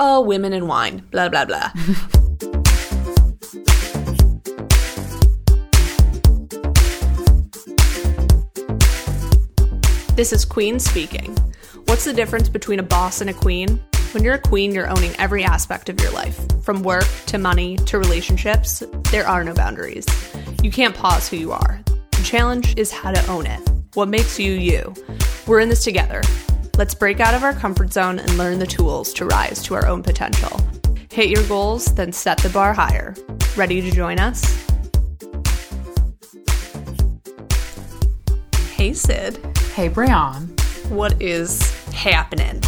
oh, women and wine, blah, blah, blah. this is Queen speaking. What's the difference between a boss and a queen? When you're a queen, you're owning every aspect of your life. From work to money to relationships, there are no boundaries. You can't pause who you are. The challenge is how to own it. What makes you you? We're in this together. Let's break out of our comfort zone and learn the tools to rise to our own potential. Hit your goals, then set the bar higher. Ready to join us? Hey, Sid. Hey, Brian. What is happening?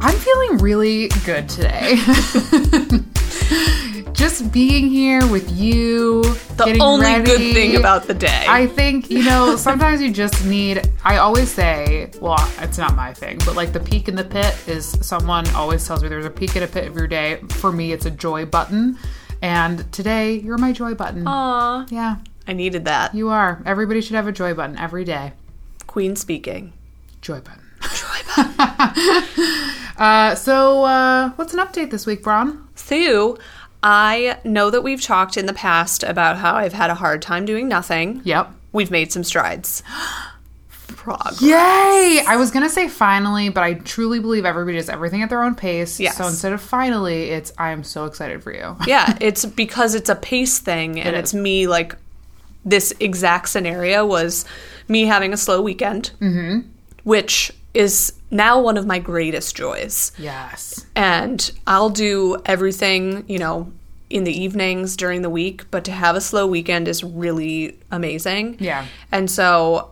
I'm feeling really good today. Just being here with you. The only ready. good thing about the day. I think, you know, sometimes you just need. I always say, well, it's not my thing, but like the peak in the pit is someone always tells me there's a peak in a pit of your day. For me, it's a joy button. And today, you're my joy button. Aw, Yeah, I needed that. you are. Everybody should have a joy button every day. Queen speaking. Joy button. Joy button. uh, so, uh, what's an update this week, Braun? Sue, I know that we've talked in the past about how I've had a hard time doing nothing. Yep. We've made some strides. Progress. Yay! I was gonna say finally, but I truly believe everybody does everything at their own pace. Yes. So instead of finally, it's I am so excited for you. yeah, it's because it's a pace thing and It it's me like this exact scenario was me having a slow weekend, mm-hmm. which is now one of my greatest joys. Yes. and I'll do everything, you know, in the evenings during the week, but to have a slow weekend is really amazing. Yeah. And so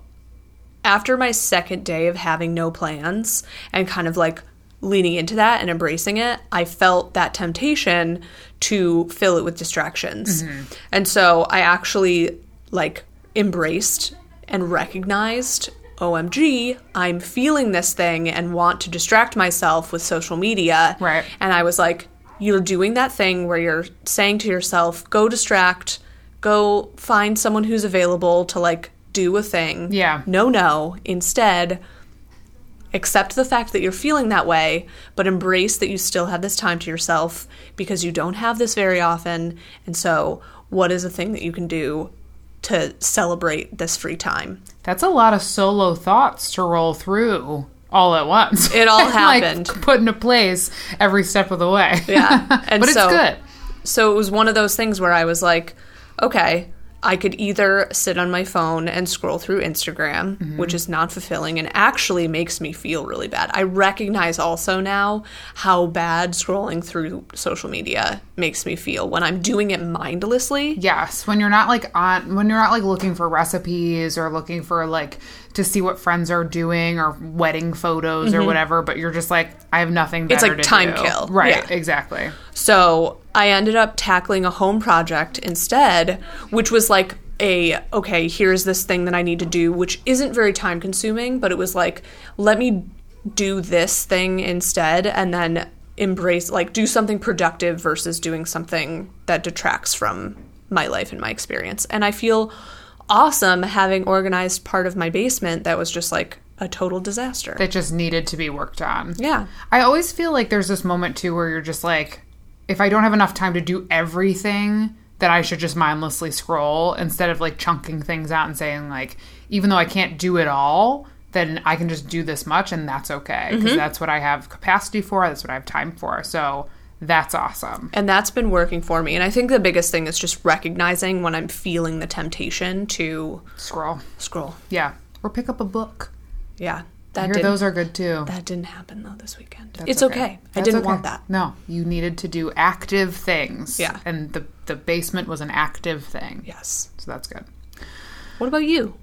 after my second day of having no plans and kind of like leaning into that and embracing it, I felt that temptation to fill it with distractions. Mm-hmm. And so I actually like embraced and recognized OMG, I'm feeling this thing and want to distract myself with social media. Right. And I was like, you're doing that thing where you're saying to yourself, go distract, go find someone who's available to like do a thing. Yeah. No, no. Instead, accept the fact that you're feeling that way, but embrace that you still have this time to yourself because you don't have this very often. And so, what is a thing that you can do to celebrate this free time? That's a lot of solo thoughts to roll through all at once. It all And, like, happened. put into place every step of the way. Yeah. And but so, it's good. So it was one of those things where I was like, okay, I could either sit on my phone and scroll through Instagram, Mm-hmm. which is non fulfilling and actually makes me feel really bad. I recognize also now how bad scrolling through social media makes me feel when I'm doing it mindlessly. Yes, when you're not like on when you're not like looking for recipes or looking for like to see what friends are doing or wedding photos or whatever, but you're just like I have nothing better Mm-hmm. like time do. kill. Right, Yeah. exactly. So I ended up tackling a home project instead, which was like a okay, here's this thing that I need to do, which isn't very time consuming, but it was like, let me do this thing instead and then embrace like do something productive versus doing something that detracts from my life and my experience. And I feel awesome having organized part of my basement that was just like a total disaster. That just needed to be worked on. yeah. I always feel like there's this moment too where you're just like, if I don't have enough time to do everything, then I should just mindlessly scroll instead of like chunking things out and saying like, even though I can't do it all, then I can just do this much and that's okay because mm-hmm. that's what I have capacity for. That's what I have time for. So that's awesome. And that's been working for me. And I think the biggest thing is just recognizing when I'm feeling the temptation to Scroll. scroll. Yeah. Or pick up a book. Yeah. I hear those are good too. that didn't happen though this weekend. That's it's okay. I That's didn't okay. want that. No, you needed to do active things. Yeah. And the the basement was an active thing. Yes. So that's good. What about you?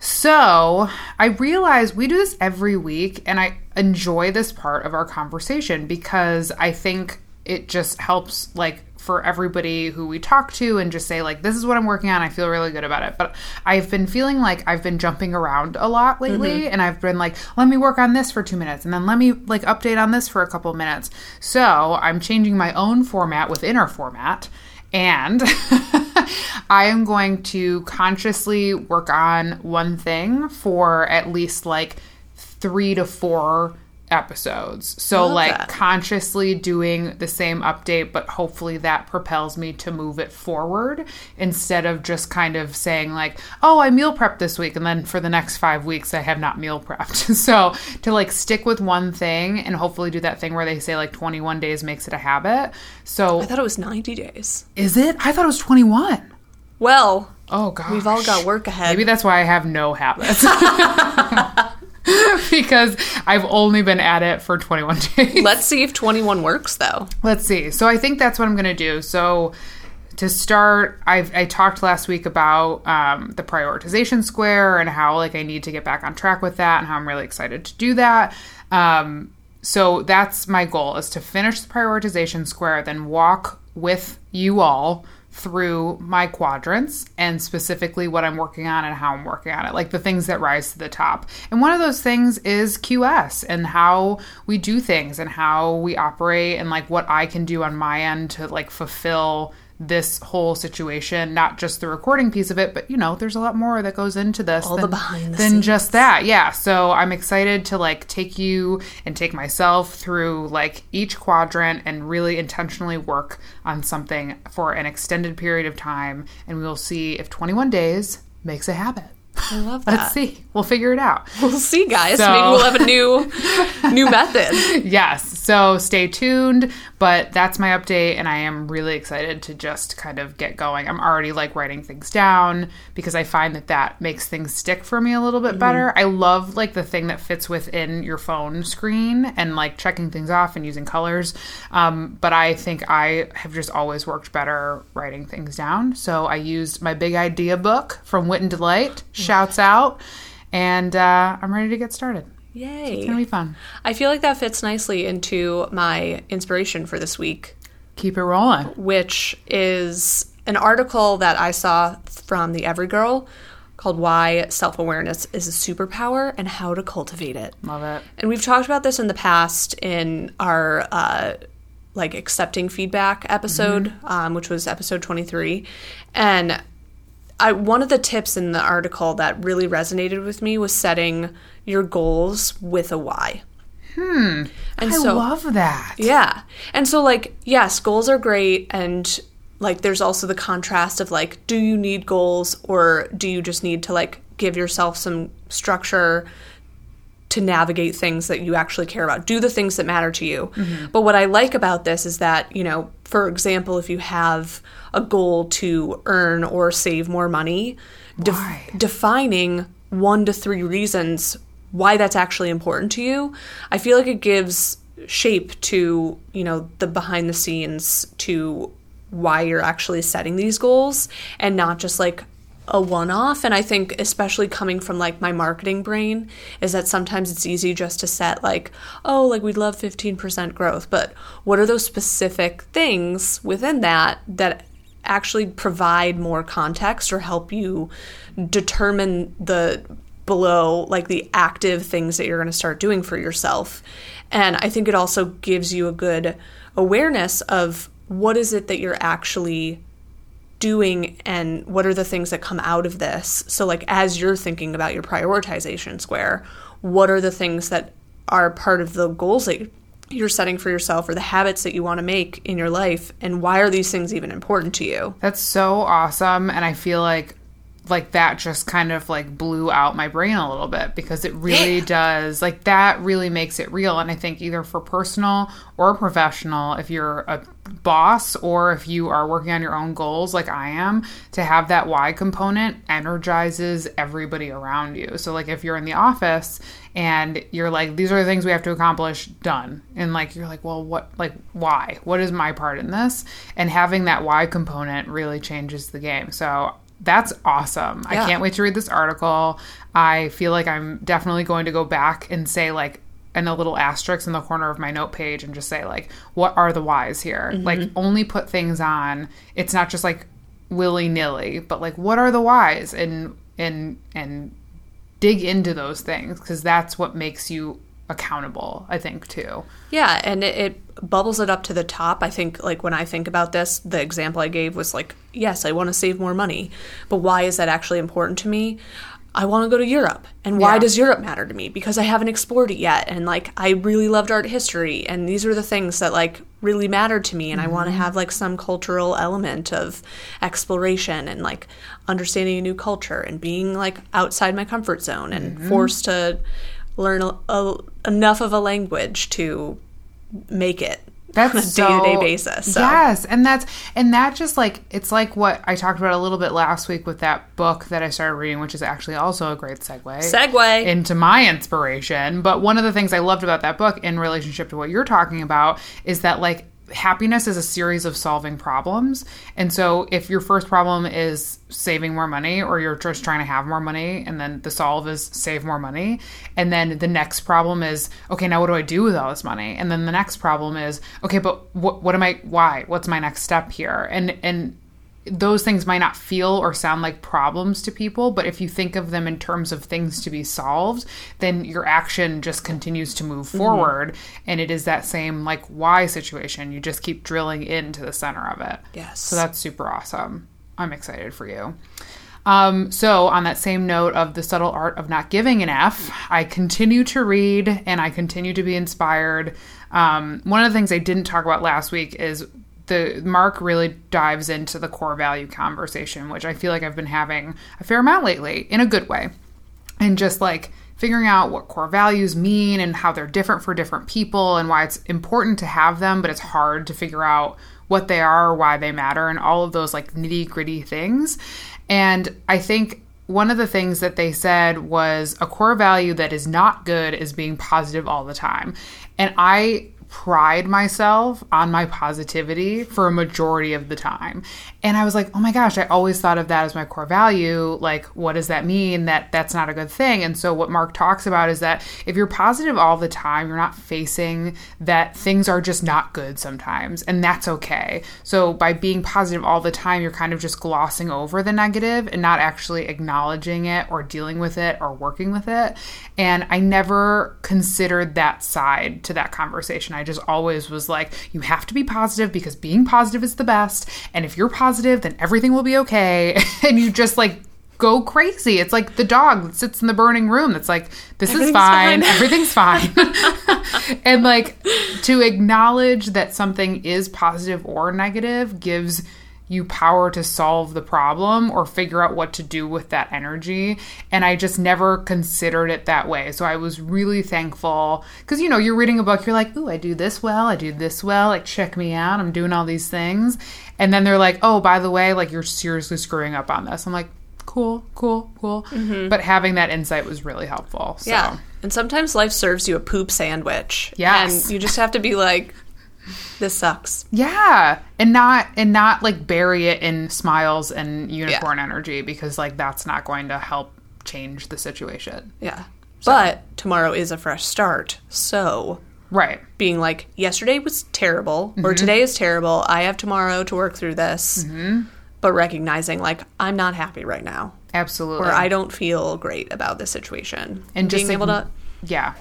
So I realize we do this every week, and I enjoy this part of our conversation because I think it just helps, like, for everybody who we talk to and just say, like, this is what I'm working on. I feel really good about it. But I've been feeling like I've been jumping around a lot lately, mm-hmm. and I've been like, let me work on this for two minutes, and then let me, like, update on this for a couple minutes. So I'm changing my own format within our format. And I am going to consciously work on one thing for at least like three to four episodes. So like that. consciously doing the same update, but hopefully that propels me to move it forward instead of just kind of saying like, "Oh, I meal prepped this week," and then for the next five weeks I have not meal prepped. so to like stick with one thing and hopefully do that thing where they say like 21 days makes it a habit. So I thought it was 90 days. is it? I thought it was 21. Well, Oh god. we've all got work ahead. Maybe that's why I have no habits. because I've only been at it for 21 days. Let's see if 21 works though. Let's see. So I think that's what I'm going to do. So to start, I've, I talked last week about um, the prioritization square and how like I need to get back on track with that and how I'm really excited to do that. Um, so that's my goal is to finish the prioritization square, then walk with you all through my quadrants and specifically what I'm working on and how I'm working on it, like the things that rise to the top. And one of those things is QS and how we do things and how we operate and like what I can do on my end to like fulfill this whole situation, not just the recording piece of it, but you know, there's a lot more that goes into this All than, the than just that. Yeah. So I'm excited to like take you and take myself through like each quadrant and really intentionally work on something for an extended period of time. And we'll see if 21 days makes a habit. I love that. Let's see. We'll figure it out. We'll see, guys. So- Maybe we'll have a new new method. yes. So stay tuned. But that's my update, and I am really excited to just kind of get going. I'm already like writing things down because I find that that makes things stick for me a little bit better. I love like the thing that fits within your phone screen and like checking things off and using colors. Um, but I think I have just always worked better writing things down. So I used my big idea book from Wit and Delight. Shouts out. And uh, I'm ready to get started. Yay. It's gonna be fun. I feel like that fits nicely into my inspiration for this week, Keep it rolling. which is an article that I saw from the Every Girl called Why Self Awareness is a Superpower and How to Cultivate It. Love it. And we've talked about this in the past in our uh, like accepting feedback episode, um, which was episode 23. And I one of the tips in the article that really resonated with me was setting your goals with a why. Hmm. And I so love that. yeah. And so like yes, goals are great and like there's also the contrast of like do you need goals or do you just need to like give yourself some structure to navigate things that you actually care about. Do the things that matter to you. But what I like about this is that, you know, for example, if you have a goal to earn or save more money, Why? defining one to three reasons why that's actually important to you, I feel like it gives shape to, you know, the behind the scenes to why you're actually setting these goals and not just like a one off. And I think, especially coming from like my marketing brain, is that sometimes it's easy just to set like, oh, like we'd love 15% growth. But what are those specific things within that that actually provide more context or help you determine the below like the active things that you're going to start doing for yourself. And i think it also gives you a good awareness of what is it that you're actually doing and what are the things that come out of this. So like as you're thinking about your prioritization square what are the things that are part of the goals that you're setting for yourself or the habits that you want to make in your life and why are these things even important to you That's so awesome and I feel like like that just kind of like blew out my brain a little bit because it really does like that really makes it real and I think either for personal or professional if you're a boss or if you are working on your own goals like I am to have that why component energizes everybody around you. So like if you're in the office and you're like these are the things we have to accomplish done. And like you're like well what like why? What is my part in this? And having that why component really changes the game. So that's awesome. I can't wait to read this article. I feel like i'm definitely going to go back and say like and a little asterisk in the corner of my note page and just say like what are the whys here? Mm-hmm. Like only put things on. It's not just like willy-nilly but like what are the whys? And and and dig into those things because that's what makes you accountable i think too Yeah, and it, it bubbles it up to the top. I think, like, when I think about this, the example I gave was like, yes, I want to save more money, but why is that actually important to me? I want to go to Europe. And why Yeah. does Europe matter to me? Because I haven't explored it yet. And like, I really loved art history. And these are the things that like really matter to me. And I want to mm-hmm. have like some cultural element of exploration and like understanding a new culture and being like outside my comfort zone and mm-hmm. forced to learn a, a, enough of a language to make it that's on a so- day-to-day basis. So. Yes, and that's and that just like it's like what I talked about a little bit last week with that book that I started reading, which is actually also a great segue. Segue. into my inspiration. But one of the things I loved about that book in relationship to what you're talking about is that like happiness is a series of solving problems. And so if your first problem is saving more money or you're just trying to have more money and then the solve is save more money and then the next problem is okay now what do I do with all this money? And then the next problem is okay but what what am I why? What's my next step here? And and those things might not feel or sound like problems to people, but if you think of them in terms of things to be solved, then your action just continues to move forward. And it is that same like why situation. You just keep drilling into the center of it. Yes. So that's super awesome. I'm excited for you. Um, so, on that same note of the subtle art of not giving an F, I continue to read and I continue to be inspired. Um, one of the things I didn't talk about last week is the Mark really dives into the core value conversation, which I feel like I've been having a fair amount lately in a good way. And just like figuring out what core values mean and how they're different for different people and why it's important to have them, but it's hard to figure out what they are, why they matter, and all of those like nitty gritty things. And I think one of the things that they said was a core value that is not good is being positive all the time. And I pride myself on my positivity for a majority of the time. And I was like, "Oh my gosh, I always thought of that as my core value. Like, what does that mean? That that's not a good thing." And so what Mark talks about is that if you're positive all the time, you're not facing that things are just not good sometimes, and that's okay. So by being positive all the time, you're kind of just glossing over the negative and not actually acknowledging it or dealing with it or working with it. And I never considered that side to that conversation. I just always was like, you have to be positive because being positive is the best. And if you're positive, then everything will be okay. and you just like go crazy. It's like the dog that sits in the burning room that's like, this is fine. fine. Everything's fine. and like to acknowledge that something is positive or negative gives you power to solve the problem or figure out what to do with that energy. And I just never considered it that way. So I was really thankful because, you know, you're reading a book, you're like, ooh, I do this well, I do this well, like, check me out, I'm doing all these things. And then they're like, oh, by the way, like, you're seriously screwing up on this. I'm like, cool, cool, cool. Mm-hmm. But having that insight was really helpful. So. Yeah. And sometimes life serves you a poop sandwich. Yes. And you just have to be like, this sucks. Yeah, and not and not like bury it in smiles and unicorn energy because like that's not going to help change the situation. Yeah. But tomorrow is a fresh start. So Right. being like, yesterday was terrible, or Mm-hmm. today is terrible. I have tomorrow to work through this. Mm-hmm. But recognizing, like, I'm not happy right now, Absolutely. or I don't feel great about this situation. and just being able to, yeah,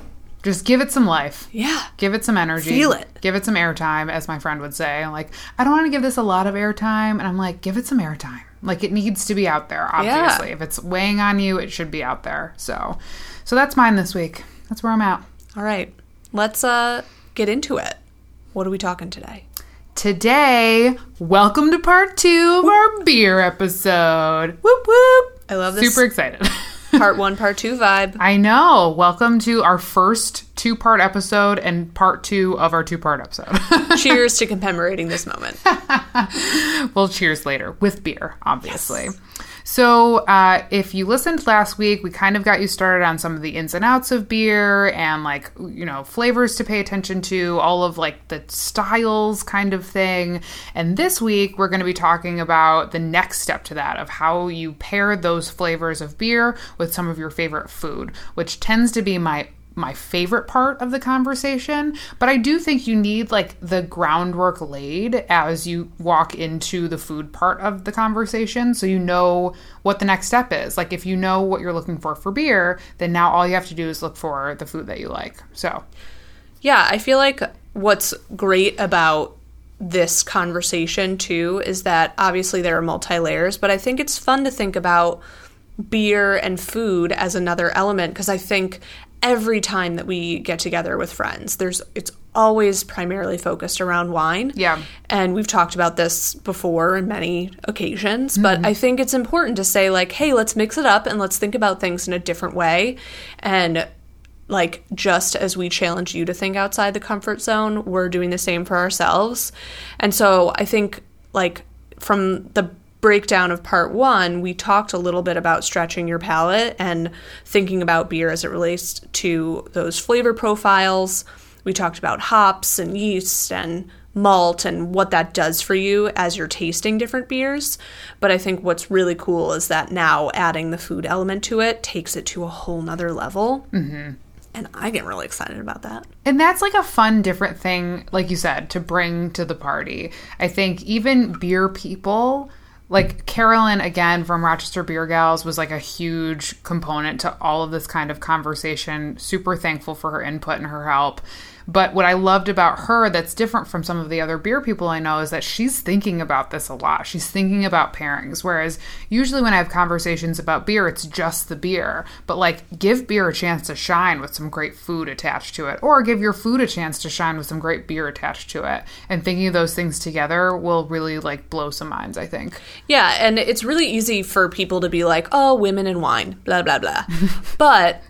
just give it some life. yeah, Give it some energy. Feel it. Give it some airtime, as my friend would say. I'm like, I don't want to give this a lot of airtime. And I'm like, give it some airtime. Like it needs to be out there, obviously. If it's weighing on you, it should be out there. So so that's mine this week. That's where I'm at. all right. Let's uh get into it. What are we talking today? Today, welcome to part two of our beer episode. Whoop whoop. I love this Super excited. part one, part two vibe. I know. Welcome to our first two part episode and part two of our two part episode. Cheers to commemorating this moment. we'll cheers later with beer, obviously. So, uh, if you listened last week, we kind of got you started on some of the ins and outs of beer and like, you know, flavors to pay attention to, all of like the styles kind of thing. And this week, we're going to be talking about the next step to that of how you pair those flavors of beer with some of your favorite food, which tends to be my my favorite part of the conversation, but I do think you need like the groundwork laid as you walk into the food part of the conversation so you know what the next step is. Like if you know what you're looking for for beer, then now all you have to do is look for the food that you like. So, Yeah, I feel like what's great about this conversation too is that obviously there are multi layers, but I think it's fun to think about beer and food as another element because I think every time that we get together with friends, there's it's always primarily focused around wine. Yeah. And we've talked about this before in many occasions, but mm-hmm. I think it's important to say like, hey, let's mix it up and let's think about things in a different way and like just as we challenge you to think outside the comfort zone, we're doing the same for ourselves. And so I think like from the breakdown of part one, we talked a little bit about stretching your palate and thinking about beer as it relates to those flavor profiles. We talked about hops and yeast and malt and what that does for you as you're tasting different beers. But I think what's really cool is that now adding the food element to it takes it to a whole nother level. Mm-hmm. And I get really excited about that. And that's like a fun, different thing, like you said, to bring to the party. I think even beer people, like Carolyn, again, from Rochester Beer Gals, was like a huge component to all of this kind of conversation. Super thankful for her input and her help. But what I loved about her that's different from some of the other beer people I know is that she's thinking about this a lot. She's thinking about pairings. Whereas usually when I have conversations about beer, it's just the beer. But like, give beer a chance to shine with some great food attached to it, or give your food a chance to shine with some great beer attached to it. And thinking of those things together will really like blow some minds, I think. Yeah, and it's really easy for people to be like, oh, women and wine, blah, blah, blah. but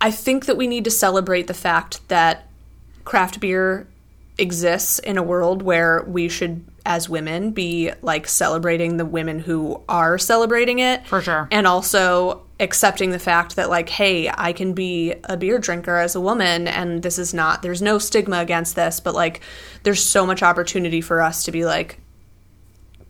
I think that we need to celebrate the fact that craft beer exists in a world where we should as women be like celebrating the women who are celebrating it For sure. and also accepting the fact that like hey i can be a beer drinker as a woman and this is not there's no stigma against this but like there's so much opportunity for us to be like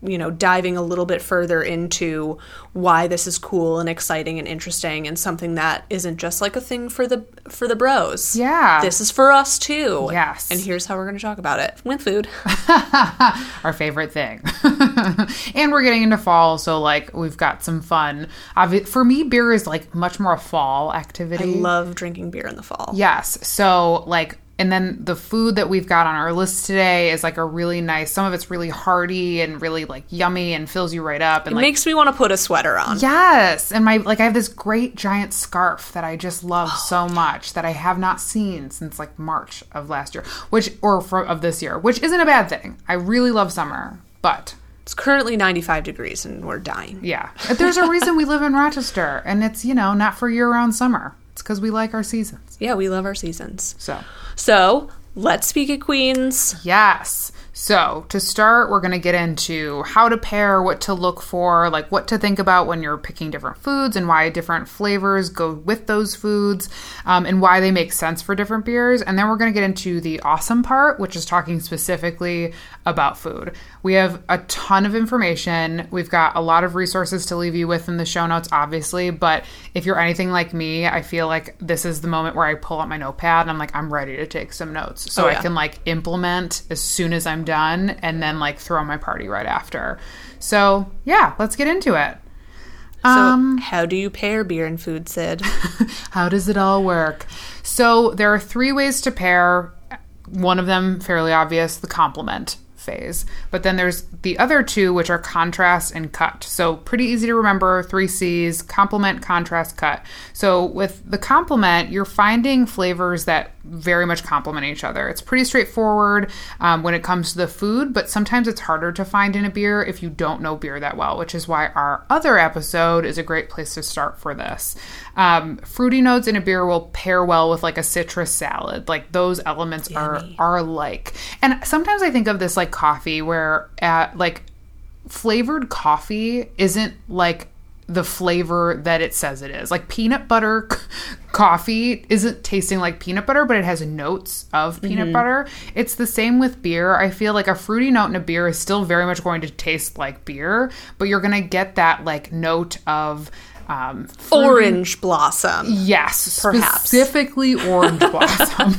you know diving a little bit further into why this is cool and exciting and interesting and something that isn't just like a thing for the for the bros Yeah. this is for us too Yes. and here's how we're going to talk about it with food our favorite thing. and we're getting into fall, so like we've got some fun. For me, beer is like much more a fall activity. I love drinking beer in the fall Yes. So like and then the food that we've got on our list today is like a really nice some of it's really hearty and really like yummy and fills you right up and it like makes me want to put a sweater on Yes, and my like I have this great giant scarf that I just love so much that I have not seen since like March of last year, which or for, of this year, which isn't a bad thing. I really love summer, but it's currently 95 degrees and we're dying yeah, there's a reason we live in Rochester, and it's you know not for year-round summer. It's because we like our seasons. yeah we love our seasons So so let's speak at queens Yes. So, to start, we're going to get into how to pair, what to look for, like what to think about when you're picking different foods and why different flavors go with those foods um, and why they make sense for different beers. And then we're going to get into the awesome part, which is talking specifically about food. We have a ton of information. We've got a lot of resources to leave you with in the show notes, obviously. But if you're anything like me, I feel like this is the moment where I pull out my notepad and I'm like, I'm ready to take some notes. So Oh, I can like implement as soon as I'm done and then like throw my party right after. So yeah, let's get into it. so Um, how do you pair beer and food sid How does it all work? So there are three ways to pair. One of them fairly obvious, the complement phase. But then there's the other two, which are contrast and cut. So pretty easy to remember. Three C's: complement, contrast, cut. So with the complement, you're finding flavors that very much complement each other. It's pretty straightforward um, when it comes to the food, but sometimes it's harder to find in a beer if you don't know beer that well, which is why our other episode is a great place to start for this. Um, fruity notes in a beer will pair well with like a citrus salad. Like those elements are are alike. And sometimes I think of this like coffee, where at like flavored coffee isn't like the flavor that it says it is. Like peanut butter c- coffee isn't tasting like peanut butter, but it has notes of peanut butter. It's the same with beer. I feel like a fruity note in a beer is still very much going to taste like beer, but you're going to get that like note of um, orange blossom Yes, Perhaps. specifically orange blossom.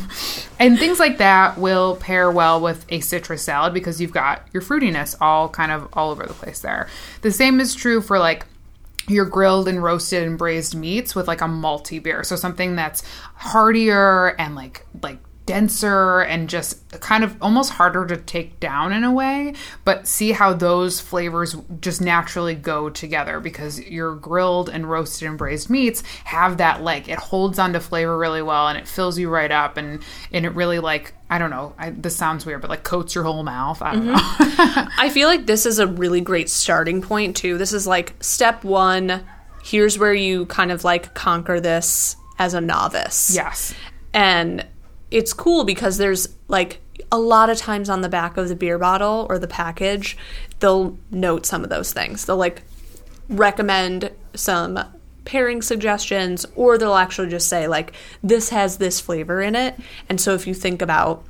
and things like that will pair well with a citrus salad because you've got your fruitiness all kind of all over the place there. The same is true for like your grilled and roasted and braised meats with like a malty beer. So something that's heartier and like like denser and just kind of almost harder to take down in a way. But see how those flavors just naturally go together because your grilled and roasted and braised meats have that like it holds onto flavor really well and it fills you right up and and it really like I don't know. I, this sounds weird, but like coats your whole mouth. I don't mm-hmm. know. I feel like this is a really great starting point too. This is like step one. Here's where you kind of like conquer this as a novice. yes. And it's cool because there's like a lot of times on the back of the beer bottle or the package, they'll note some of those things. They'll like recommend some pairing suggestions or they'll actually just say like this has this flavor in it. And so if you think about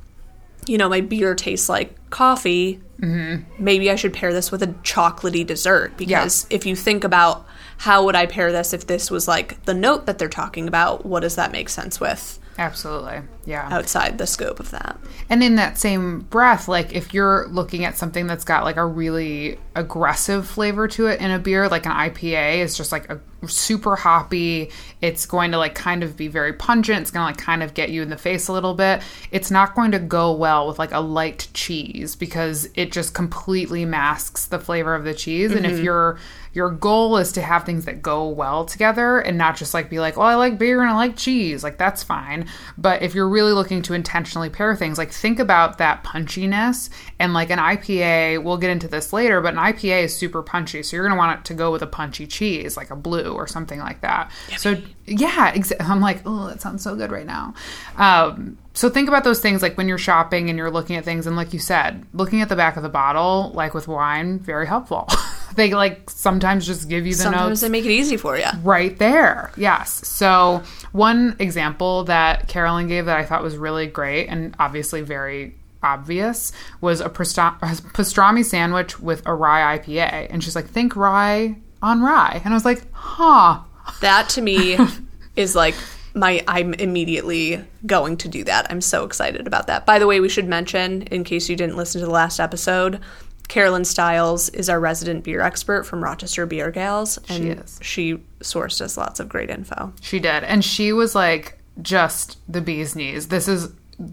you know, my beer tastes like coffee. Mm-hmm. Maybe I should pair this with a chocolatey dessert because if you think about how would I pair this if this was like the note that they're talking about, what does that make sense with Absolutely. Yeah. outside the scope of that? And in that same breath, like if you're looking at something that's got like a really aggressive flavor to it in a beer, like an IPA is just like a super hoppy, it's going to like kind of be very pungent, it's going to like kind of get you in the face a little bit. It's not going to go well with like a light cheese because it just completely masks the flavor of the cheese. And if mm-hmm. your your goal is to have things that go well together and not just like be like, "Oh, I like beer and I like cheese." Like that's fine. But if you're really looking to intentionally pair things, like think about that punchiness and like an IPA, we'll get into this later, but an IPA is super punchy. So you're going to want it to go with a punchy cheese, like a blue or something like that. So yeah, I'm like, "Oh, that sounds so good right now." Um so think about those things like when you're shopping and you're looking at things and like you said, looking at the back of the bottle like with wine, very helpful. they like sometimes just give you the Sometimes notes they make it easy for you. right there. Yes. So, one example that Carolyn gave that I thought was really great and obviously very obvious was a pasta- a pastrami sandwich with a rye IPA. And she's like, think rye on rye. And I was like, huh. That to me is like my I'm immediately going to do that. I'm so excited about that. By the way, we should mention in case you didn't listen to the last episode, Carolyn Stiles is our resident beer expert from Rochester Beer Gals and She is. she sourced us lots of great info. She did. And she was like just the bee's knees. This is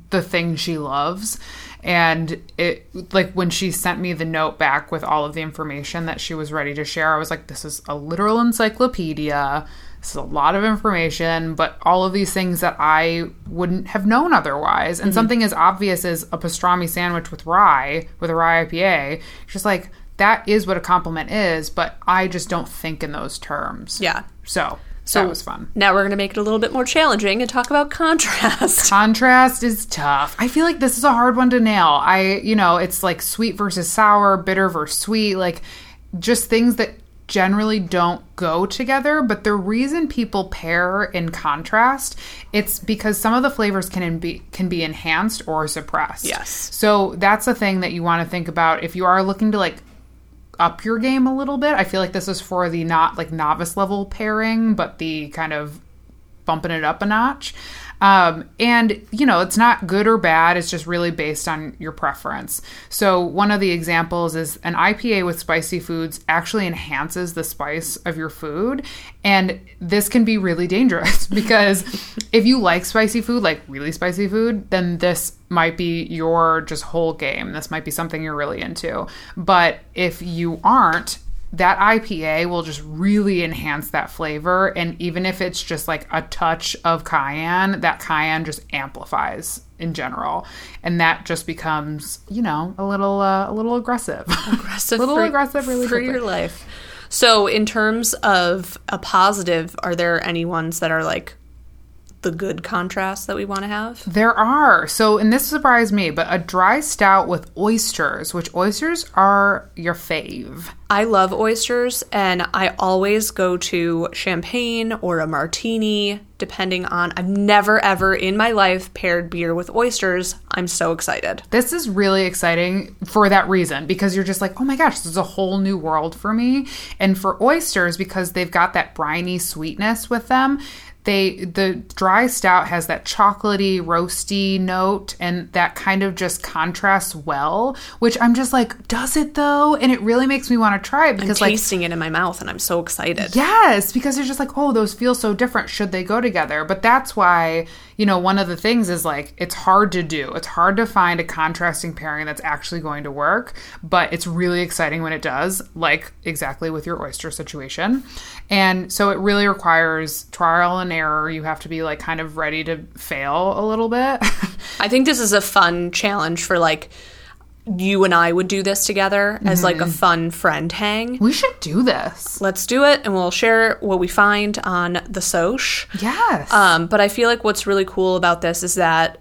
the thing she loves. And it like when she sent me the note back with all of the information that she was ready to share, I was like, this is a literal encyclopedia. This is a lot of information, but all of these things that I wouldn't have known otherwise. And mm-hmm. something as obvious as a pastrami sandwich with rye, with a rye IPA, she's like, that is what a complement is, but I just don't think in those terms. Yeah. So, So that was fun. Now we're going to make it a little bit more challenging and talk about contrast. Contrast is tough. I feel like this is a hard one to nail. I, you know, it's like sweet versus sour, bitter versus sweet, like just things that generally don't go together but the reason people pair in contrast it's because some of the flavors can be can be enhanced or suppressed Yes. so that's a thing that you want to think about if you are looking to like up your game a little bit i feel like this is for the not like novice level pairing but the kind of bumping it up a notch. Um, and, you know, it's not good or bad, it's just really based on your preference. So, one of the examples is an IPA with spicy foods actually enhances the spice of your food. And this can be really dangerous because if you like spicy food, like really spicy food, then this might be your just whole game. This might be something you're really into. But if you aren't, that IPA will just really enhance that flavor. And even if it's just like a touch of cayenne, that cayenne just amplifies in general. And that just becomes, you know, a little uh, a little aggressive. aggressive little for, aggressive really for quickly. your life. So, in terms of a positive, are there any ones that are like the good contrast that we want to have? There are. So, and this surprised me, but a dry stout with oysters, which oysters are your fave. I love oysters, and I always go to champagne or a martini, depending on. I've never ever in my life paired beer with oysters. I'm so excited. This is really exciting for that reason because you're just like, oh my gosh, this is a whole new world for me. And for oysters, because they've got that briny sweetness with them, they the dry stout has that chocolatey, roasty note, and that kind of just contrasts well. Which I'm just like, does it though? And it really makes me want to try it because I'm tasting it in my mouth and I'm so excited. Yes, because it's just like, oh, those feel so different. Should they go together? But that's why, you know, one of the things is like, it's hard to do. It's hard to find a contrasting pairing that's actually going to work, but it's really exciting when it does, like exactly with your oyster situation. And so it really requires trial and error. You have to be like kind of ready to fail a little bit. I think this is a fun challenge for like, you and I would do this together as like a fun friend hang. we should do this. Let's do it and we'll share what we find on the Soch. Yes. Um, but I feel like what's really cool about this is that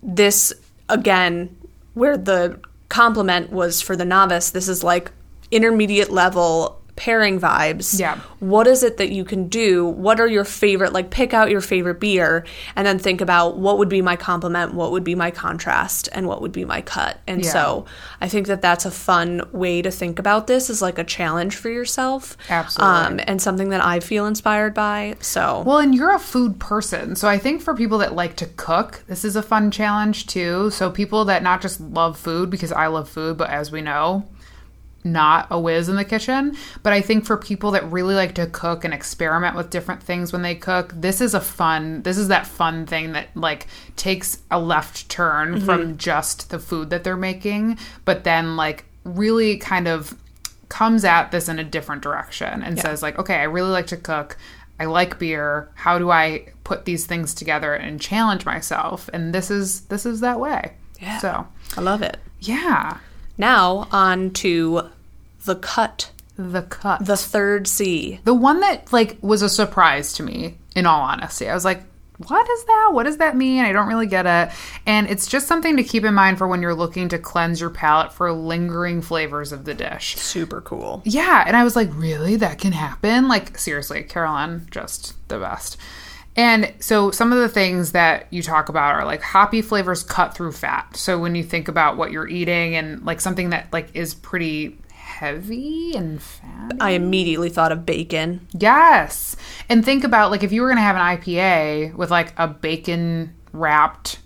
this, again, where the complement was for the novice, this is like intermediate level pairing vibes. Yeah. What is it that you can do? What are your favorite, like, pick out your favorite beer and then think about what would be my complement, what would be my contrast, and what would be my cut. And Yeah. so I think that that's a fun way to think about this is like a challenge for yourself. Absolutely. Um, and something that I feel inspired by. So. Well, and you're a food person. So I think for people that like to cook, this is a fun challenge too. So people that not just love food, because I love food, but as we know, not a whiz in the kitchen. But I think for people that really like to cook and experiment with different things when they cook, this is a fun, this is that fun thing that like takes a left turn mm-hmm. from just the food that they're making, but then like really kind of comes at this in a different direction and says like okay i really like to cook i like beer how do i put these things together and challenge myself and this is this is that way Yeah. so I love it. yeah Now on to the cut, the cut the third C. the one that like was a surprise to me in all honesty i was like what is that what does that mean i don't really get it and it's just something to keep in mind for when you're looking to cleanse your palate for lingering flavors of the dish Super cool. Yeah, and I was like, really? That can happen? Like, seriously, Carolyn, just the best. And so, some of the things that you talk about are like hoppy flavors cut through fat. So, when you think about what you're eating and like something that like is pretty heavy and fatty. I immediately thought of bacon. Yes. And think about like if you were going to have an IPA with like a bacon wrapped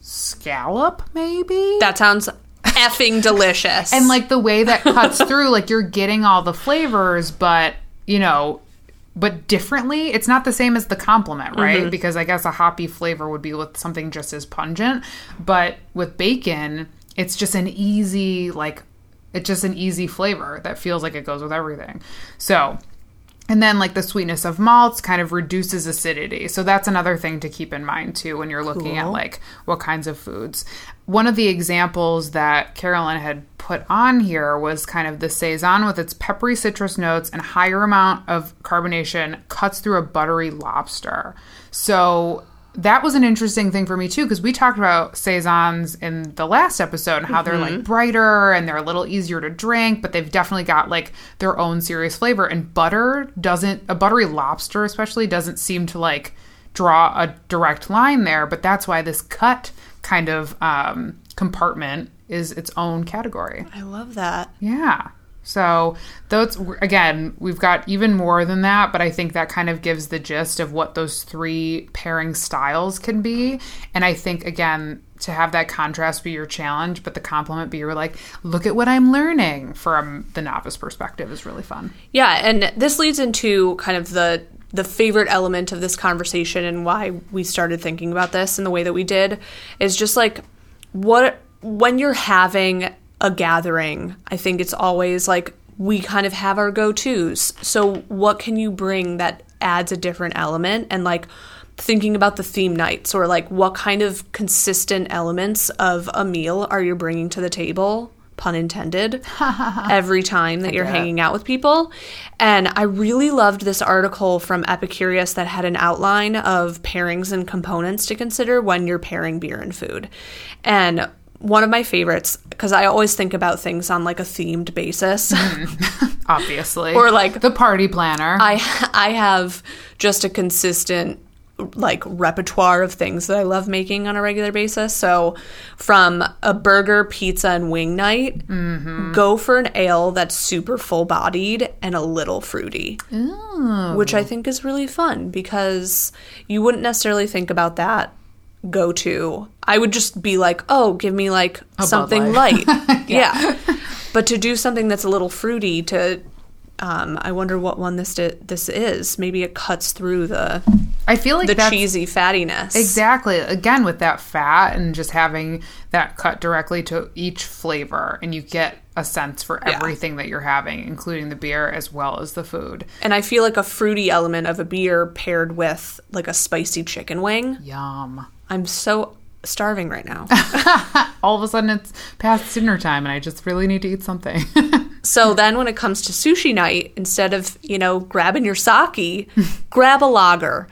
scallop, maybe? That sounds effing delicious. and like the way that cuts through like you're getting all the flavors but you know but differently it's not the same as the complement right mm-hmm. because i guess a hoppy flavor would be with something just as pungent but with bacon it's just an easy like it's just an easy flavor that feels like it goes with everything so and then, like the sweetness of malts kind of reduces acidity. So that's another thing to keep in mind too when you're looking at like what kinds of foods. One of the examples that Carolyn had put on here was kind of the saison with its peppery citrus notes and higher amount of carbonation cuts through a buttery lobster. So that was an interesting thing for me too because we talked about saisons in the last episode and how they're like brighter and they're a little easier to drink but they've definitely got like their own serious flavor and butter doesn't a buttery lobster especially doesn't seem to like draw a direct line there but that's why this cut kind of um, compartment is its own category I love that. yeah. So those again, we've got even more than that, but I think that kind of gives the gist of what those three pairing styles can be. And I think again, to have that contrast be your challenge, but the complement be your like, look at what I'm learning from the novice perspective is really fun. Yeah, and this leads into kind of the the favorite element of this conversation and why we started thinking about this in the way that we did is just like what when you're having a gathering, I think it's always like we kind of have our go-tos. So what can you bring that adds a different element and like thinking about the theme nights or like what kind of consistent elements of a meal are you bringing to the table? Pun intended. every time that you're hanging out with people. And I really loved this article from Epicurious that had an outline of pairings and components to consider when you're pairing beer and food. And one of my favorites, because I always think about things on like a themed basis. Mm-hmm. Obviously. Or, like- the party planner. I I have just a consistent like repertoire of things that I love making on a regular basis. So, from a burger, pizza, and wing night, mm-hmm. go for an ale that's super full bodied and a little fruity, which I think is really fun because you wouldn't necessarily think about that go to. I would just be like, oh, give me like something Light. light. yeah. But to do something that's a little fruity to um, I wonder what one this di- this is. Maybe it cuts through the I feel like the cheesy fattiness. Exactly. Again, with that fat and just having that cut directly to each flavor, and you get a sense for Yeah. everything that you're having, including the beer as well as the food. And I feel like a fruity element of a beer paired with like a spicy chicken wing. Yum. I'm so starving right now. All of a sudden, it's past dinner time, and I just really need to eat something. so then when it comes to sushi night, instead of, you know, grabbing your sake, grab a lager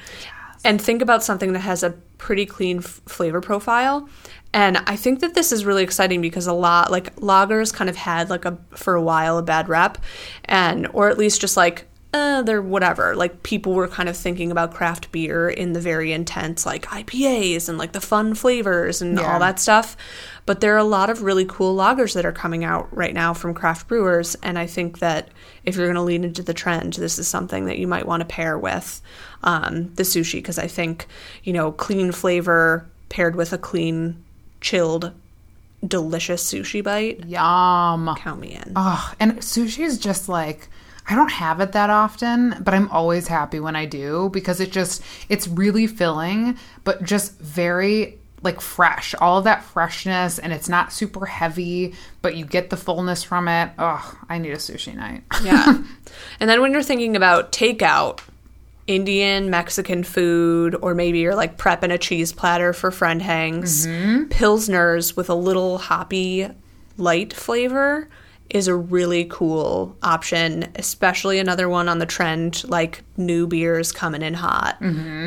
and think about something that has a pretty clean f- flavor profile. And I think that this is really exciting because a lot like lagers kind of had like a for a while a bad rep and or at least just like uh, they're whatever. Like people were kind of thinking about craft beer in the very intense like IPAs and like the fun flavors and Yeah. all that stuff. But there are a lot of really cool lagers that are coming out right now from craft brewers, and I think that if you're going to lean into the trend, this is something that you might want to pair with um, the sushi because I think you know clean flavor paired with a clean, chilled, delicious sushi bite. Yum. Count me in. Oh, and sushi is just like I don't have it that often, but I'm always happy when I do because it just it's really filling, but just very like fresh. All of that freshness and it's not super heavy, but you get the fullness from it. Oh, I need a sushi night. Yeah. and then when you're thinking about takeout, Indian, Mexican food, or maybe you're like prepping a cheese platter for friend hangs, mm-hmm. Pilsners with a little hoppy light flavor is a really cool option, especially another one on the trend like new beers coming in hot.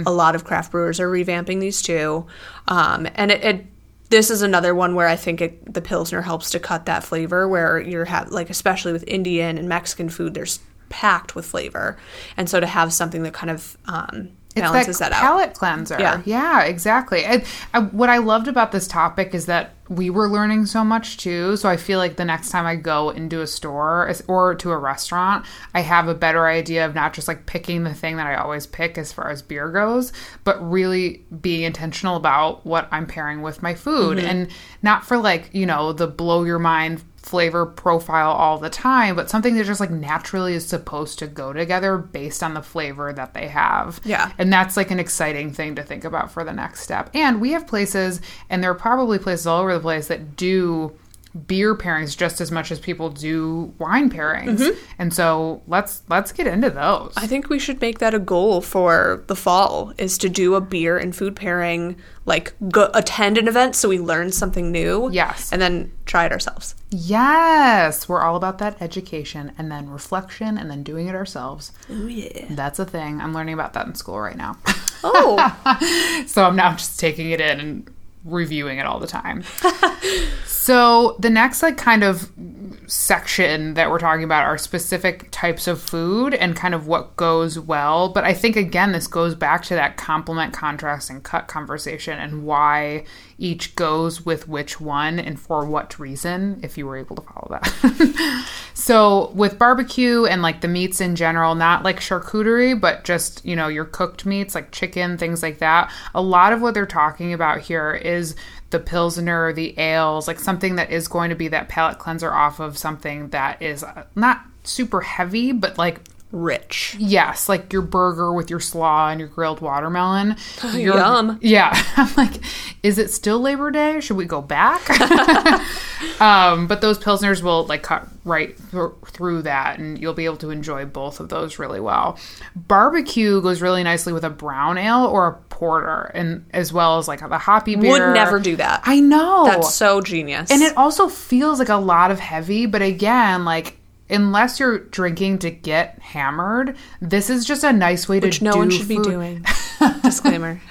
A lot of craft brewers are revamping these too. Um, and it, it this is another one where I think it, the pilsner helps to cut that flavor. Where you're have like especially with Indian and Mexican food, there's packed with flavor, and so to have something that kind of um, balances it's that, that out. palate cleanser. Yeah. yeah, exactly. I, I, what I loved about this topic is that we were learning so much too. So I feel like the next time I go into a store or to a restaurant, I have a better idea of not just like picking the thing that I always pick as far as beer goes, but really being intentional about what I'm pairing with my food Mm-hmm. and not for like, you know, the blow your mind flavor profile all the time, but something that just like naturally is supposed to go together based on the flavor that they have. Yeah. And that's like an exciting thing to think about for the next step. And we have places, and there are probably places all over the place that do beer pairings just as much as people do wine pairings. Mm-hmm. And so let's let's get into those. I think we should make that a goal for the fall is to do a beer and food pairing, like go, attend an event so we learn something new. Yes. and then try it ourselves. yes, we're all about that education and then reflection and then doing it ourselves. Oh yeah. That's a thing. I'm learning about that in school right now. Oh, so I'm now just taking it in and reviewing it all the time. so the next like kind of section that we're talking about are specific types of food and kind of what goes well. But I think again this goes back to that complement, contrast, and cut conversation and why each goes with which one and for what reason, if you were able to follow that. so with barbecue and like the meats in general, not like charcuterie, but just, you know, your cooked meats like chicken, things like that. A lot of what they're talking about here is the pilsner, the ales, like something that is going to be that palate cleanser off of something that is uh, not super heavy, but like rich. Yes, like your burger with your slaw and your grilled watermelon. Your- Yum. Yeah. I'm like, is it still Labor Day? Should we go back? um, but those pilsners will like cut right thr- through that, and you'll be able to enjoy both of those really well. Barbecue goes really nicely with a brown ale or a porter, and as well as like the hoppy beer. Would never do that. I know. That's so genius. And it also feels like a lot of heavy, but again, like unless you're drinking to get hammered, this is just a nice way which to no one should be doing. Disclaimer: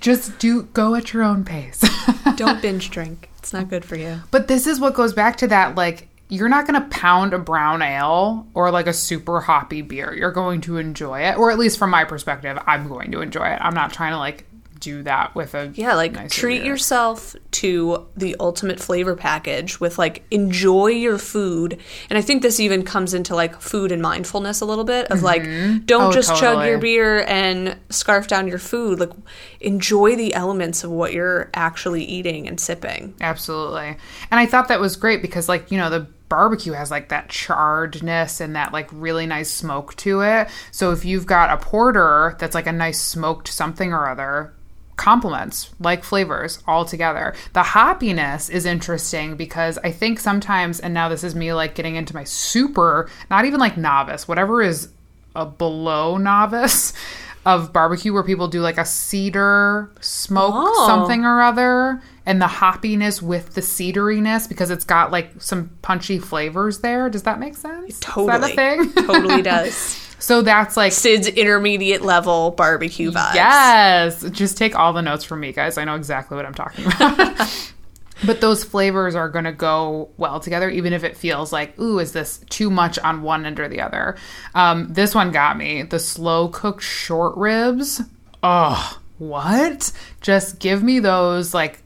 Just do go at your own pace. Don't binge drink. It's not good for you. but this is what goes back to that like you're not going to pound a brown ale or like a super hoppy beer. You're going to enjoy it, or at least from my perspective, I'm going to enjoy it. I'm not trying to like do that with a Yeah, like nicer treat beer. yourself to the ultimate flavor package with like enjoy your food. And I think this even comes into like food and mindfulness a little bit of like mm-hmm. don't Oh, just chug your beer and scarf down your food. Like enjoy the elements of what you're actually eating and sipping. Absolutely. And I thought that was great because, like, you know, the barbecue has like that charredness and that like really nice smoke to it. So if you've got a porter that's like a nice smoked something or other, complements like flavors all together. The hoppiness is interesting because I think sometimes, and now this is me like getting into my super, not even like novice, whatever is a below novice of barbecue where people do like a cedar smoke Oh. something or other and the hoppiness with the cedariness because it's got like some punchy flavors there. Does that make sense? Totally. Is that a thing? totally does. So that's like Sid's intermediate level barbecue vibes. Yes. Just take all the notes from me, guys. I know exactly what I'm talking about. but those flavors are going to go well together, even if it feels like, ooh, is this too much on one end or the other? Um, this one got me. The slow cooked short ribs. Oh, what? Just give me those like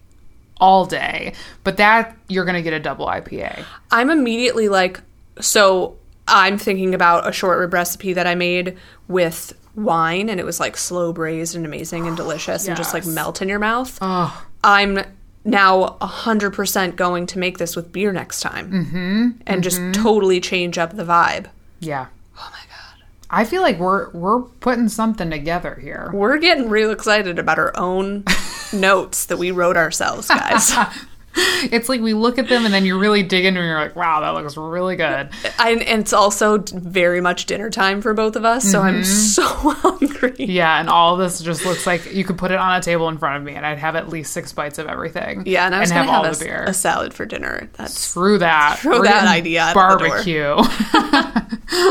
all day. But that, you're going to get a double IPA. I'm immediately like, so I'm thinking about a short rib recipe that I made with wine, and it was like slow braised and amazing and delicious, and just like melt in your mouth. Oh, I'm now 100% going to make this with beer next time mm-hmm, and just totally change up the vibe. yeah. Oh my God. I feel like we're we're putting something together here. We're getting real excited about our own notes that we wrote ourselves, guys. It's like we look at them and then you really dig into it and you're like, wow, that looks really good. I, and it's also very much dinner time for both of us, so I'm so hungry. Yeah, and all this just looks like you could put it on a table in front of me and I'd have at least six bites of everything. Yeah, and I was to all have, the a, beer. a salad for dinner. That's Screw that. Throw We're that idea out the door. barbecue.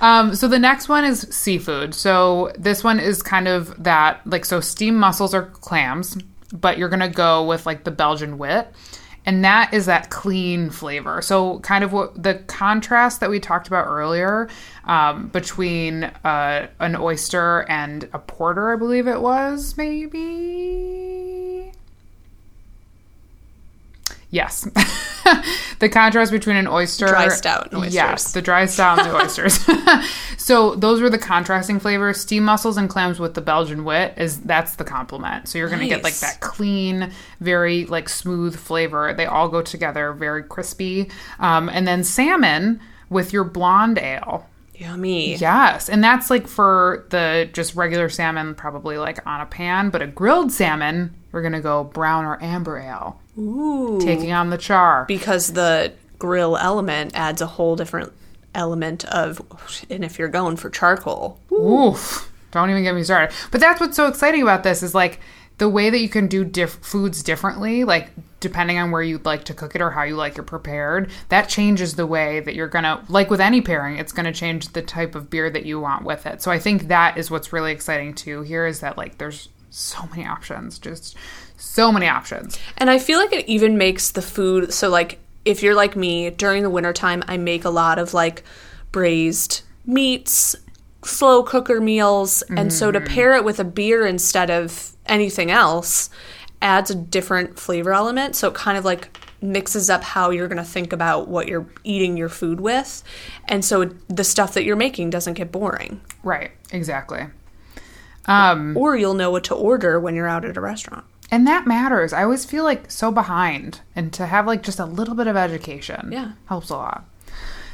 um, so the next one is seafood. So this one is kind of that like so steamed mussels or clams, but you're gonna go with like the Belgian wit. And that is that clean flavor. So, kind of what the contrast that we talked about earlier um, between uh, an oyster and a porter, I believe it was, maybe. Yes. the contrast between an oyster Dry stout and oysters. Yes, the dry stout and the oysters. so those were the contrasting flavors. Steam mussels and clams with the Belgian wit is that's the complement. So you're gonna get like that clean, very like smooth flavor. They all go together, very crispy. Um, and then salmon with your blonde ale. Yummy. Yes, and that's like for the just regular salmon, probably like on a pan. But a grilled salmon, we're gonna go brown or amber ale, Ooh. taking on the char. because the grill element adds a whole different element of, and if you're going for charcoal, Oof! Don't even get me started. But that's what's so exciting about this is like the way that you can do diff- foods differently, like depending on where you'd like to cook it or how you like it prepared. That changes the way that you're gonna like with any pairing. It's gonna change the type of beer that you want with it. So I think that is what's really exciting too. Here is that like there's so many options, just so many options. And I feel like it even makes the food so like if you're like me during the wintertime I make a lot of like braised meats, slow cooker meals, and so to mm-hmm. pair it with a beer instead of anything else adds a different flavor element so it kind of like mixes up how you're going to think about what you're eating your food with and so the stuff that you're making doesn't get boring Right, exactly. Um, or you'll know what to order when you're out at a restaurant. and that matters. I always feel like so behind, and to have like just a little bit of education, Yeah. helps a lot.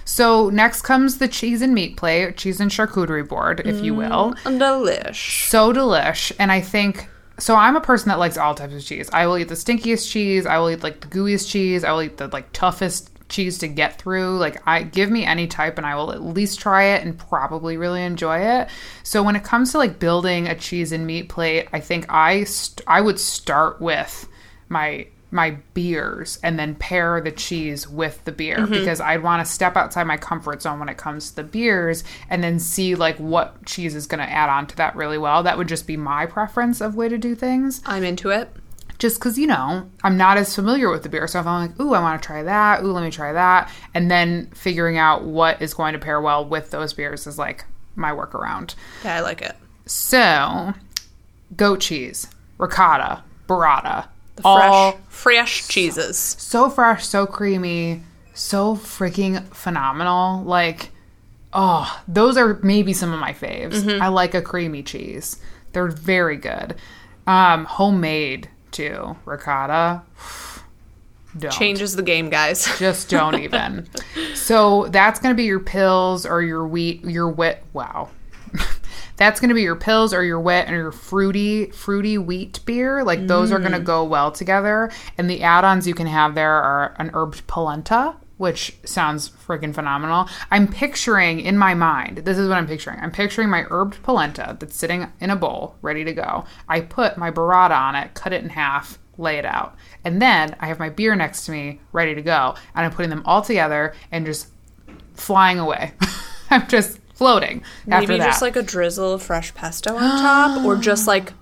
So next comes the cheese and meat plate, cheese and charcuterie board, if you will. Delish. So delish, and I think so. I'm a person that likes all types of cheese. I will eat the stinkiest cheese. I will eat like the gooeyest cheese. I will eat the like toughest cheese to get through. Like I give me any type, and I will at least try it and probably really enjoy it. So when it comes to like building a cheese and meat plate, I think I st- I would start with my my beers and then pair the cheese with the beer mm-hmm. because I'd want to step outside my comfort zone when it comes to the beers and then see like what cheese is going to add on to that really well. That would just be my preference of way to do things. I'm into it. just because, you know, I'm not as familiar with the beer. So if I'm like, ooh, I want to try that, ooh, let me try that. And then figuring out what is going to pair well with those beers is like my workaround. Yeah, I like it. So, goat cheese, ricotta, burrata. The all fresh, fresh cheeses. so fresh, so creamy, so freaking phenomenal. Like, oh, those are maybe some of my faves. Mm-hmm. I like a creamy cheese. They're very good. Um, homemade too. Ricotta. Don't. Changes the game, guys. Just don't even. so that's going to be your pils or your wheat, your wit. Wow. That's going to be your pils or your wet and your fruity, fruity wheat beer. Like those are going to mm. go well together. And the add-ons you can have there are an herbed polenta, which sounds freaking phenomenal. I'm picturing in my mind. This is what I'm picturing. I'm picturing my herbed polenta that's sitting in a bowl, ready to go. I put my burrata on it, cut it in half, lay it out. And then I have my beer next to me, ready to go. And I'm putting them all together and just flying away. I'm just floating after Maybe that. just like a drizzle of fresh pesto on top, or just like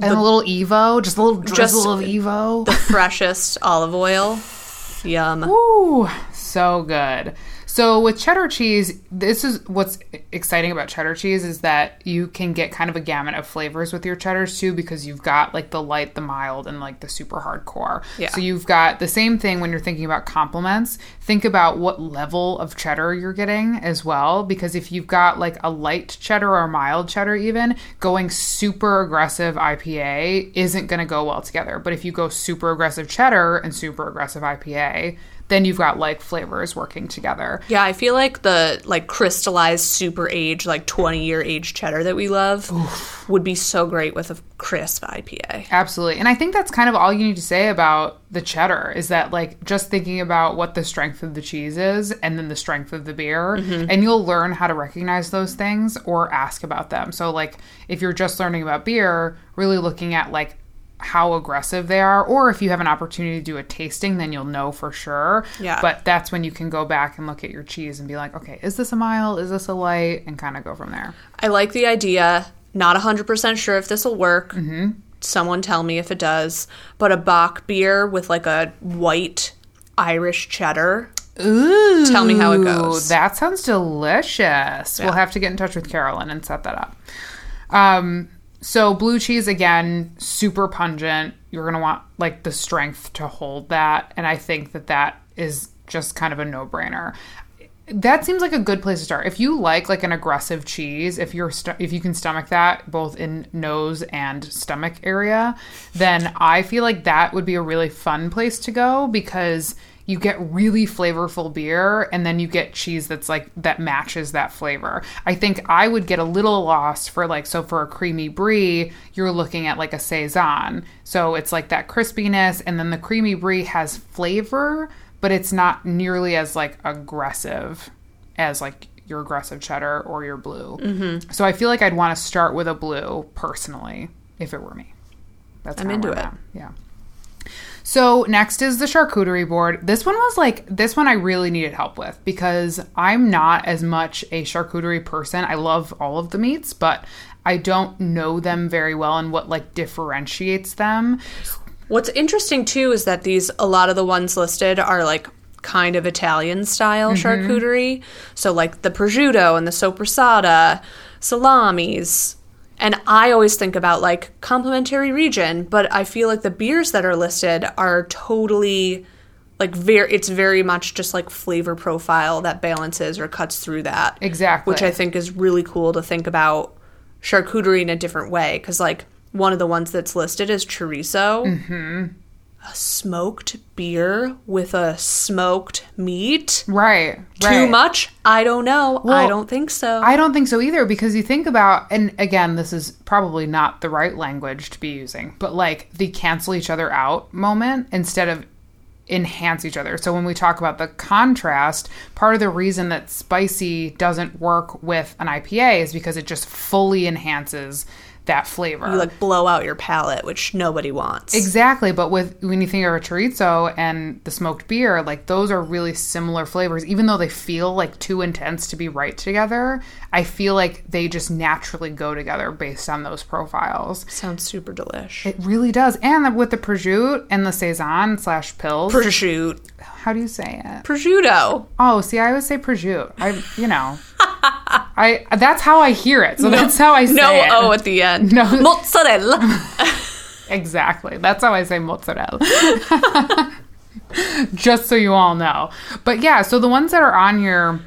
and a little Evo, just a little drizzle of Just- Evo. freshest olive oil. Yum. Ooh, so good. So with cheddar cheese, this is what's exciting about cheddar cheese is that you can get kind of a gamut of flavors with your cheddars too because you've got like the light, the mild, and like the super hardcore. Yeah. So you've got the same thing when you're thinking about complements. Think about what level of cheddar you're getting as well because if you've got like a light cheddar or mild cheddar even, going super aggressive IPA isn't going to go well together. But if you go super aggressive cheddar and super aggressive IPA, then you've got like flavors working together. Yeah, I feel like the like crystallized super aged, like twenty year aged cheddar that we love would be so great with a crisp IPA. Absolutely. And I think that's kind of all you need to say about the cheddar is that like just thinking about what the strength of the cheese is and then the strength of the beer mm-hmm. and you'll learn how to recognize those things or ask about them. So like if you're just learning about beer, really looking at like how aggressive they are or if you have an opportunity to do a tasting then you'll know for sure. Yeah. But that's when you can go back and look at your cheese and be like, "Okay, is this a mild? Is this a light?" and kind of go from there. I like the idea. Not 100% sure if this will work. Mm-hmm. Someone tell me if it does. But a bock beer with like a white Irish cheddar. Ooh. Tell me how it goes. That sounds delicious. We'll have to get in touch with Carolyn and set that up. Um, so blue cheese again, super pungent. You're gonna want like the strength to hold that, and I think that that is just kind of a no-brainer. That seems like a good place to start. If you like like an aggressive cheese, if you're st- if you can stomach that both in nose and stomach area, then I feel like that would be a really fun place to go because you get really flavorful beer and then you get cheese that's like that matches that flavor. I think I would get a little lost for like so for a creamy brie, you're looking at like a saison. So it's like that crispiness and then the creamy brie has flavor, but it's not nearly as like aggressive as like your aggressive cheddar or your blue. Mm-hmm. So I feel like I'd want to start with a blue personally if it were me. That's I'm into it. At. Yeah. So next is the charcuterie board. This one was like this one I really needed help with because I'm not as much a charcuterie person. I love all of the meats, but I don't know them very well and what like differentiates them. What's interesting too is that these a lot of the ones listed are like kind of Italian style mm-hmm. charcuterie. So like the prosciutto and the soppressata, salamis. And I always think about like complementary region, but I feel like the beers that are listed are totally like very it's very much just like flavor profile that balances or cuts through that. Exactly. Which I think is really cool to think about charcuterie in a different way cuz like one of the ones that's listed is chorizo. Mm-hmm. A smoked beer with a smoked meat. Right. Too right. much? I don't know. I don't think so. I don't think so either because you think about, and again, this is probably not the right language to be using, but like the cancel each other out moment instead of enhance each other. So when we talk about the contrast, part of the reason that spicy doesn't work with an IPA is because it just fully enhances that flavor. You like blow out your palate, which nobody wants. Exactly, but with when you think of a chorizo and the smoked beer, like those are really similar flavors. Even though they feel like too intense to be right together, I feel like they just naturally go together based on those profiles. Sounds super delish. It really does. And with the prosciutto and the saison slash pils, Prosciutto. How do you say it? Prosciutto. Oh, see, I always say prosciutto. I, you know, I that's how I hear it. So that's how I say No it. O at the end. No. Mozzarella. Exactly. That's how I say mozzarella. Just so you all know. But yeah, so the ones that are on here,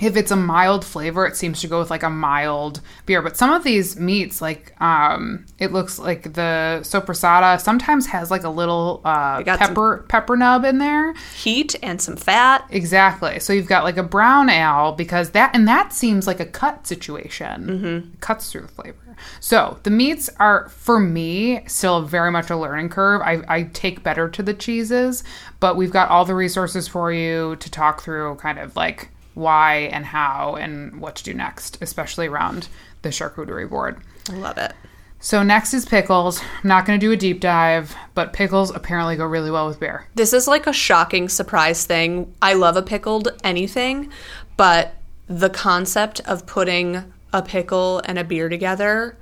if it's a mild flavor, it seems to go with like a mild beer. But some of these meats, like um, it looks like the sopressata sometimes has like a little uh, pepper pepper nub in there. Heat and some fat. Exactly. So you've got like a brown ale because that and that seems like a cut situation. Mm-hmm. Cuts through the flavor. So the meats are for me still very much a learning curve. I, I take better to the cheeses, but we've got all the resources for you to talk through kind of like why and how and what to do next, especially around the charcuterie board. I love it. So next is pickles. I'm not going to do a deep dive, but pickles apparently go really well with beer. This is like a shocking surprise thing. I love a pickled anything, but the concept of putting a pickle and a beer together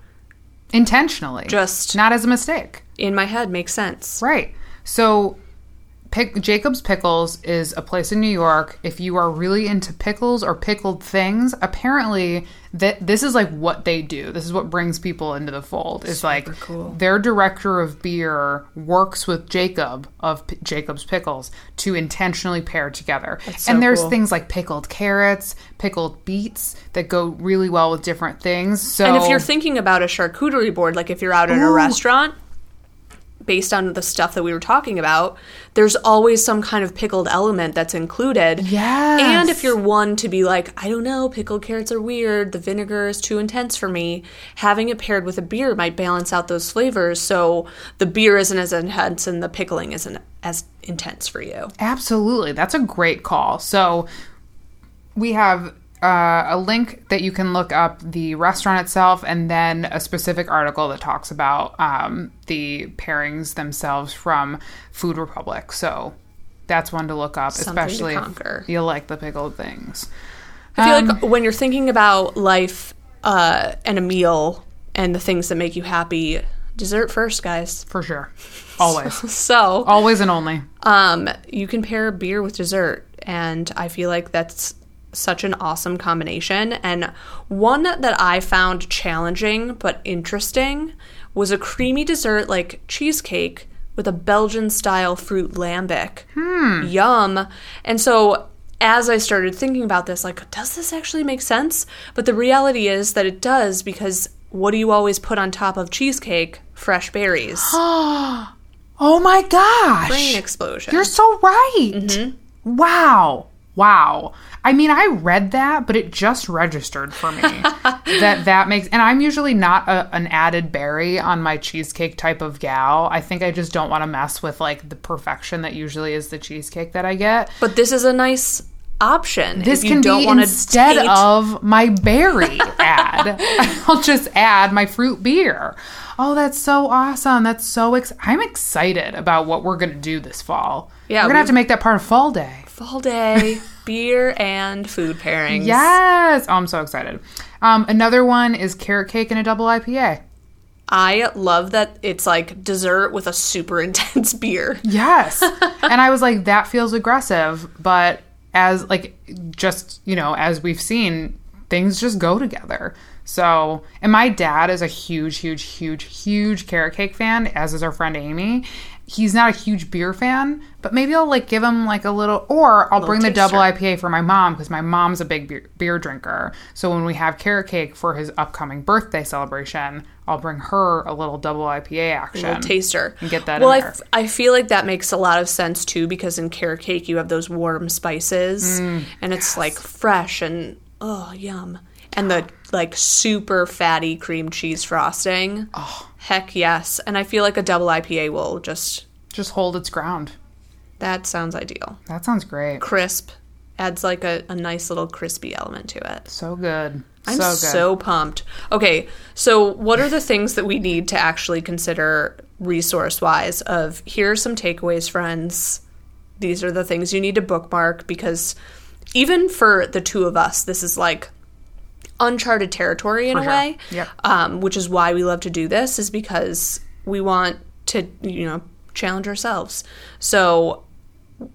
Intentionally. Just- not as a mistake. in my head makes sense. Right. So, Pick, Jacob's Pickles is a place in New York. If you are really into pickles or pickled things, apparently that this is like what they do. This is what brings people into the fold. Is like cool. their director of beer works with Jacob of P- Jacob's Pickles to intentionally pair together. so and there's cool. things like pickled carrots, pickled beets that go really well with different things. So And if you're thinking about a charcuterie board, like if you're out at a restaurant, based on the stuff that we were talking about, there's always some kind of pickled element that's included. Yeah. And if you're one to be like, I don't know, pickled carrots are weird, the vinegar is too intense for me, having it paired with a beer might balance out those flavors so the beer isn't as intense and the pickling isn't as intense for you. Absolutely. That's a great call. So we have uh, a link that you can look up the restaurant itself and then a specific article that talks about um, the pairings themselves from Food Republic. So that's one to look up, Something especially if you like the pickled things. I feel Um, like when you're thinking about life uh, and a meal and the things that make you happy, dessert first, guys. For sure. Always. So, Always and only. um, you can pair beer with dessert, and I feel like that's such an awesome combination. And one that I found challenging but interesting was a creamy dessert like cheesecake with a Belgian style fruit lambic. Hmm. Yum. And so as I started thinking about this, like, does this actually make sense? But the reality is that it does because what do you always put on top of cheesecake? Fresh berries. Oh my gosh. Brain explosion. You're so right. Mm-hmm. Wow. Wow. I mean, I read that, but it just registered for me that that makes. And I'm usually not a, an added berry on my cheesecake type of gal. I think I just don't want to mess with like the perfection that usually is the cheesecake that I get. But this is a nice option. This can don't be instead of my berry ad. I'll just add my fruit beer. Oh, that's so awesome. That's so ex- I'm excited about what we're going to do this fall. Yeah, we're going to have to make that part of fall day. fall day beer and food pairings. Yes. Oh, I'm so excited. Um, another one is carrot cake and a double IPA. I love that it's like dessert with a super intense beer. Yes. and I was like, that feels aggressive. But as, like, just, you know, as we've seen, things just go together. So, and my dad is a huge, huge, huge, huge carrot cake fan, as is our friend Amy. He's not a huge beer fan, but maybe I'll like give him like a little, or I'll bring the double. IPA for my mom because my mom's a big beer, beer drinker. So when we have carrot cake for his upcoming birthday celebration, I'll bring her a little double IPA action. Little taster. And get that well, in I f- I feel like that makes a lot of sense too because in carrot cake you have those warm spices Mm, and it's like fresh and oh yum. And the like super fatty cream cheese frosting. Oh. Heck yes. And I feel like a double IPA will just Just hold its ground. that sounds ideal. That sounds great. Crisp. Adds like a, a nice little crispy element to it. So good. I'm So so, pumped. Okay, so what are the things that we need to actually consider resource wise? Of here are some takeaways, friends. These are the things you need to bookmark because even for the two of us, this is like uncharted territory in a sure. way. Yep. Um, which is why we love to do this, is because we want to, you know, challenge ourselves. So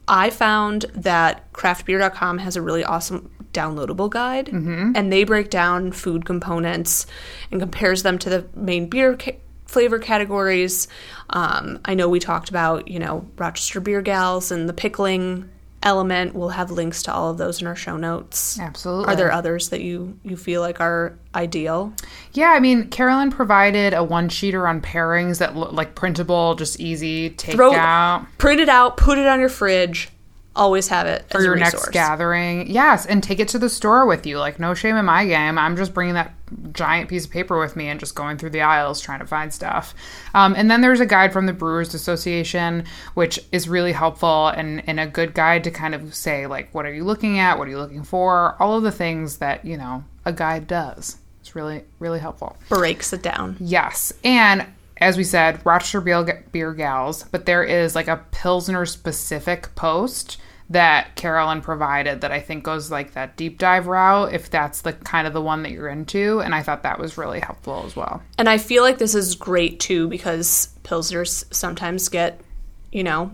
I found that craftbeer.com has a really awesome downloadable guide, Mm-hmm. and they break down food components and compares them to the main beer ca- flavor categories. Um, I know we talked about, you know, Rochester Beer Gals and the pickling element. We'll have links to all of those in our show notes. Absolutely. Are there others that you you feel like are ideal? Yeah, I mean, Carolyn provided a one sheeter on pairings that look like printable, just easy take Throw- out Print it out, put it on your fridge. Always have it for as your a next gathering. Yes, and take it to the store with you. Like no shame in my game. I'm just bringing that giant piece of paper with me and just going through the aisles trying to find stuff. Um, and then there's a guide from the Brewers Association, which is really helpful and, and a good guide to kind of say like, what are you looking at? What are you looking for? All of the things that you know a guide does. It's really really helpful. Breaks it down. Yes. And as we said, Rochester Beer, Beer Gals, but there is like a Pilsner specific post that Carolyn provided that I think goes like that deep dive route if that's the kind of the one that you're into. And I thought that was really helpful as well. And I feel like this is great too because pilsners sometimes get, you know,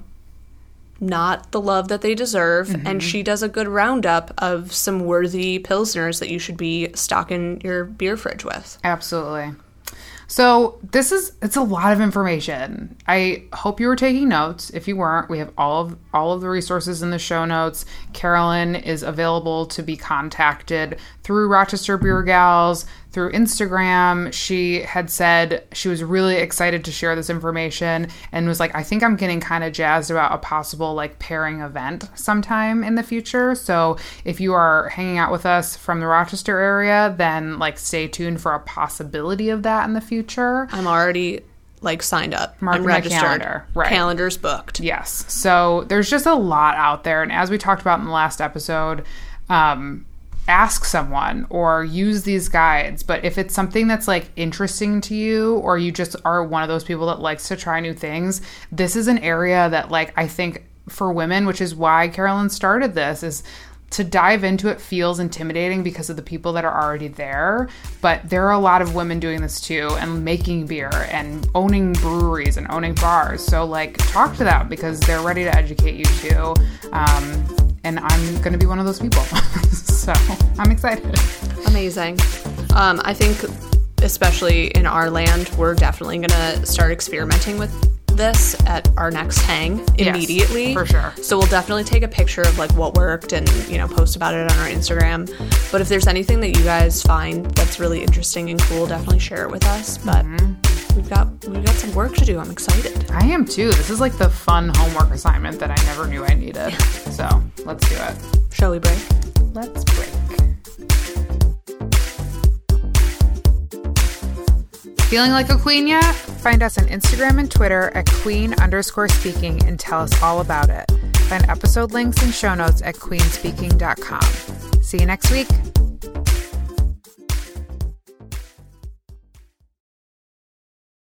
not the love that they deserve. Mm-hmm. And she does a good roundup of some worthy pilsners that you should be stocking your beer fridge with. Absolutely. So this is it's a lot of information. I hope you were taking notes. If you weren't, we have all of all of the resources in the show notes. Carolyn is available to be contacted through Rochester Beer Gals, through Instagram. She had said she was really excited to share this information and was like, I think I'm getting kind of jazzed about a possible like pairing event sometime in the future. So if you are hanging out with us from the Rochester area, then like stay tuned for a possibility of that in the future. I'm already like signed up. Mark I'm my registered. calendar. Right. Calendar's booked. Yes. So there's just a lot out there. And as we talked about in the last episode, um, ask someone or use these guides. But if it's something that's like interesting to you or you just are one of those people that likes to try new things, this is an area that like I think for women, which is why Carolyn started this, is to dive into it feels intimidating because of the people that are already there. But there are a lot of women doing this too and making beer and owning breweries and owning bars. So, like, talk to them because they're ready to educate you too. Um, and I'm to be one of those people. so, I'm excited. Amazing. Um, I think, especially in our land, we're definitely going to start experimenting with this at our next hang Yes, immediately. for sure. So we'll definitely take a picture of like what worked and you know post about it on our Instagram. But if there's anything that you guys find that's really interesting and cool, definitely share it with us. But Mm-hmm. We've got we've got some work to do. I'm excited. I am too. This is like the fun homework assignment that I never knew I needed. So, let's do it. Shall we break? Let's break. Feeling like a queen yet? Find us on Instagram and Twitter at queen underscore speaking and tell us all about it. Find episode links and show notes at queenspeaking.com. See you next week.